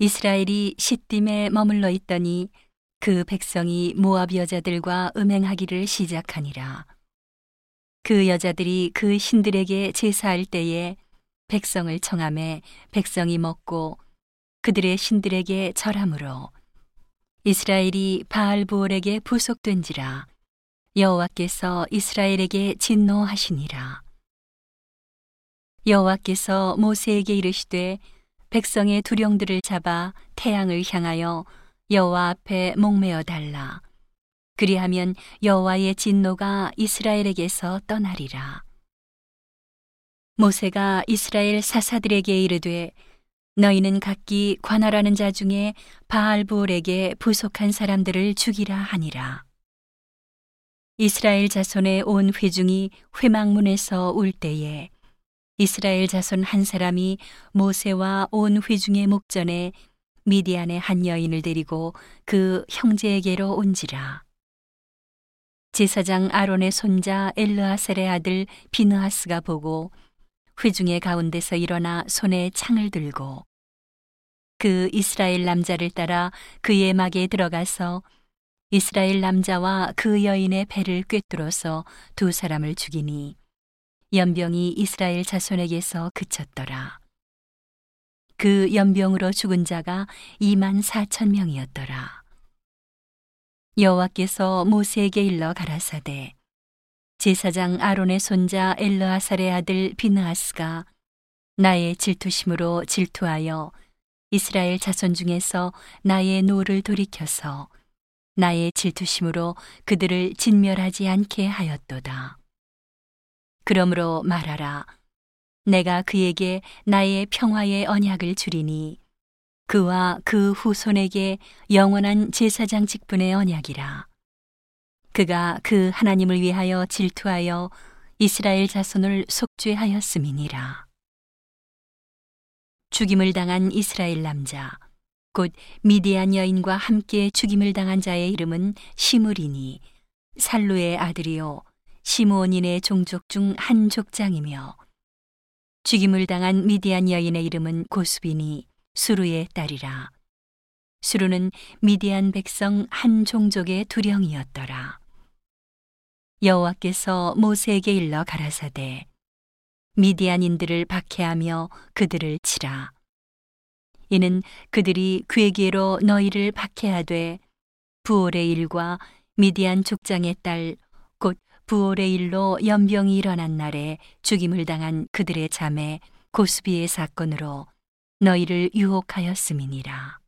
이스라엘이 시딤에 머물러 있더니 그 백성이 모압 여자들과 음행하기를 시작하니라. 그 여자들이 그 신들에게 제사할 때에 백성을 청함에 백성이 먹고 그들의 신들에게 절함으로 이스라엘이 바알보올에게 부속된지라 여호와께서 이스라엘에게 진노하시니라. 여호와께서 모세에게 이르시되 백성의 두령들을 잡아 태양을 향하여 여호와 앞에 목매어 달라. 그리하면 여호와의 진노가 이스라엘에게서 떠나리라. 모세가 이스라엘 사사들에게 이르되 너희는 각기 관할하는 자 중에 바알부올에게 부속한 사람들을 죽이라 하니라. 이스라엘 자손의 온 회중이 회망문에서 울 때에 이스라엘 자손 한 사람이 모세와 온 회중의 목전에 미디안의 한 여인을 데리고 그 형제에게로 온지라. 제사장 아론의 손자 엘르아셀의 아들 비느하스가 보고 회중의 가운데서 일어나 손에 창을 들고 그 이스라엘 남자를 따라 그의 막에 들어가서 이스라엘 남자와 그 여인의 배를 꿰뚫어서 두 사람을 죽이니 연병이 이스라엘 자손에게서 그쳤더라. 그 연병으로 죽은 자가 2만 4천 명이었더라. 여호와께서 모세에게 일러 가라사대 제사장 아론의 손자 엘르아살의 아들 비느하스가 나의 질투심으로 질투하여 이스라엘 자손 중에서 나의 노를 돌이켜서 나의 질투심으로 그들을 진멸하지 않게 하였도다. 그러므로 말하라. 내가 그에게 나의 평화의 언약을 주리니 그와 그 후손에게 영원한 제사장 직분의 언약이라. 그가 그 하나님을 위하여 질투하여 이스라엘 자손을 속죄하였음이니라. 죽임을 당한 이스라엘 남자, 곧 미디안 여인과 함께 죽임을 당한 자의 이름은 시므리니 살루의 아들이요 시므온인의 종족 중 한 족장이며 죽임을 당한 미디안 여인의 이름은 고수비니 수루의 딸이라. 수루는 미디안 백성 한 종족의 두령이었더라. 여호와께서 모세에게 일러 가라사대 미디안인들을 박해하며 그들을 치라. 이는 그들이 괴계로 너희를 박해하되 부올의 일과 미디안 족장의 딸곧 부올의 일로 연병이 일어난 날에 죽임을 당한 그들의 자매 고수비의 사건으로 너희를 유혹하였음이니라.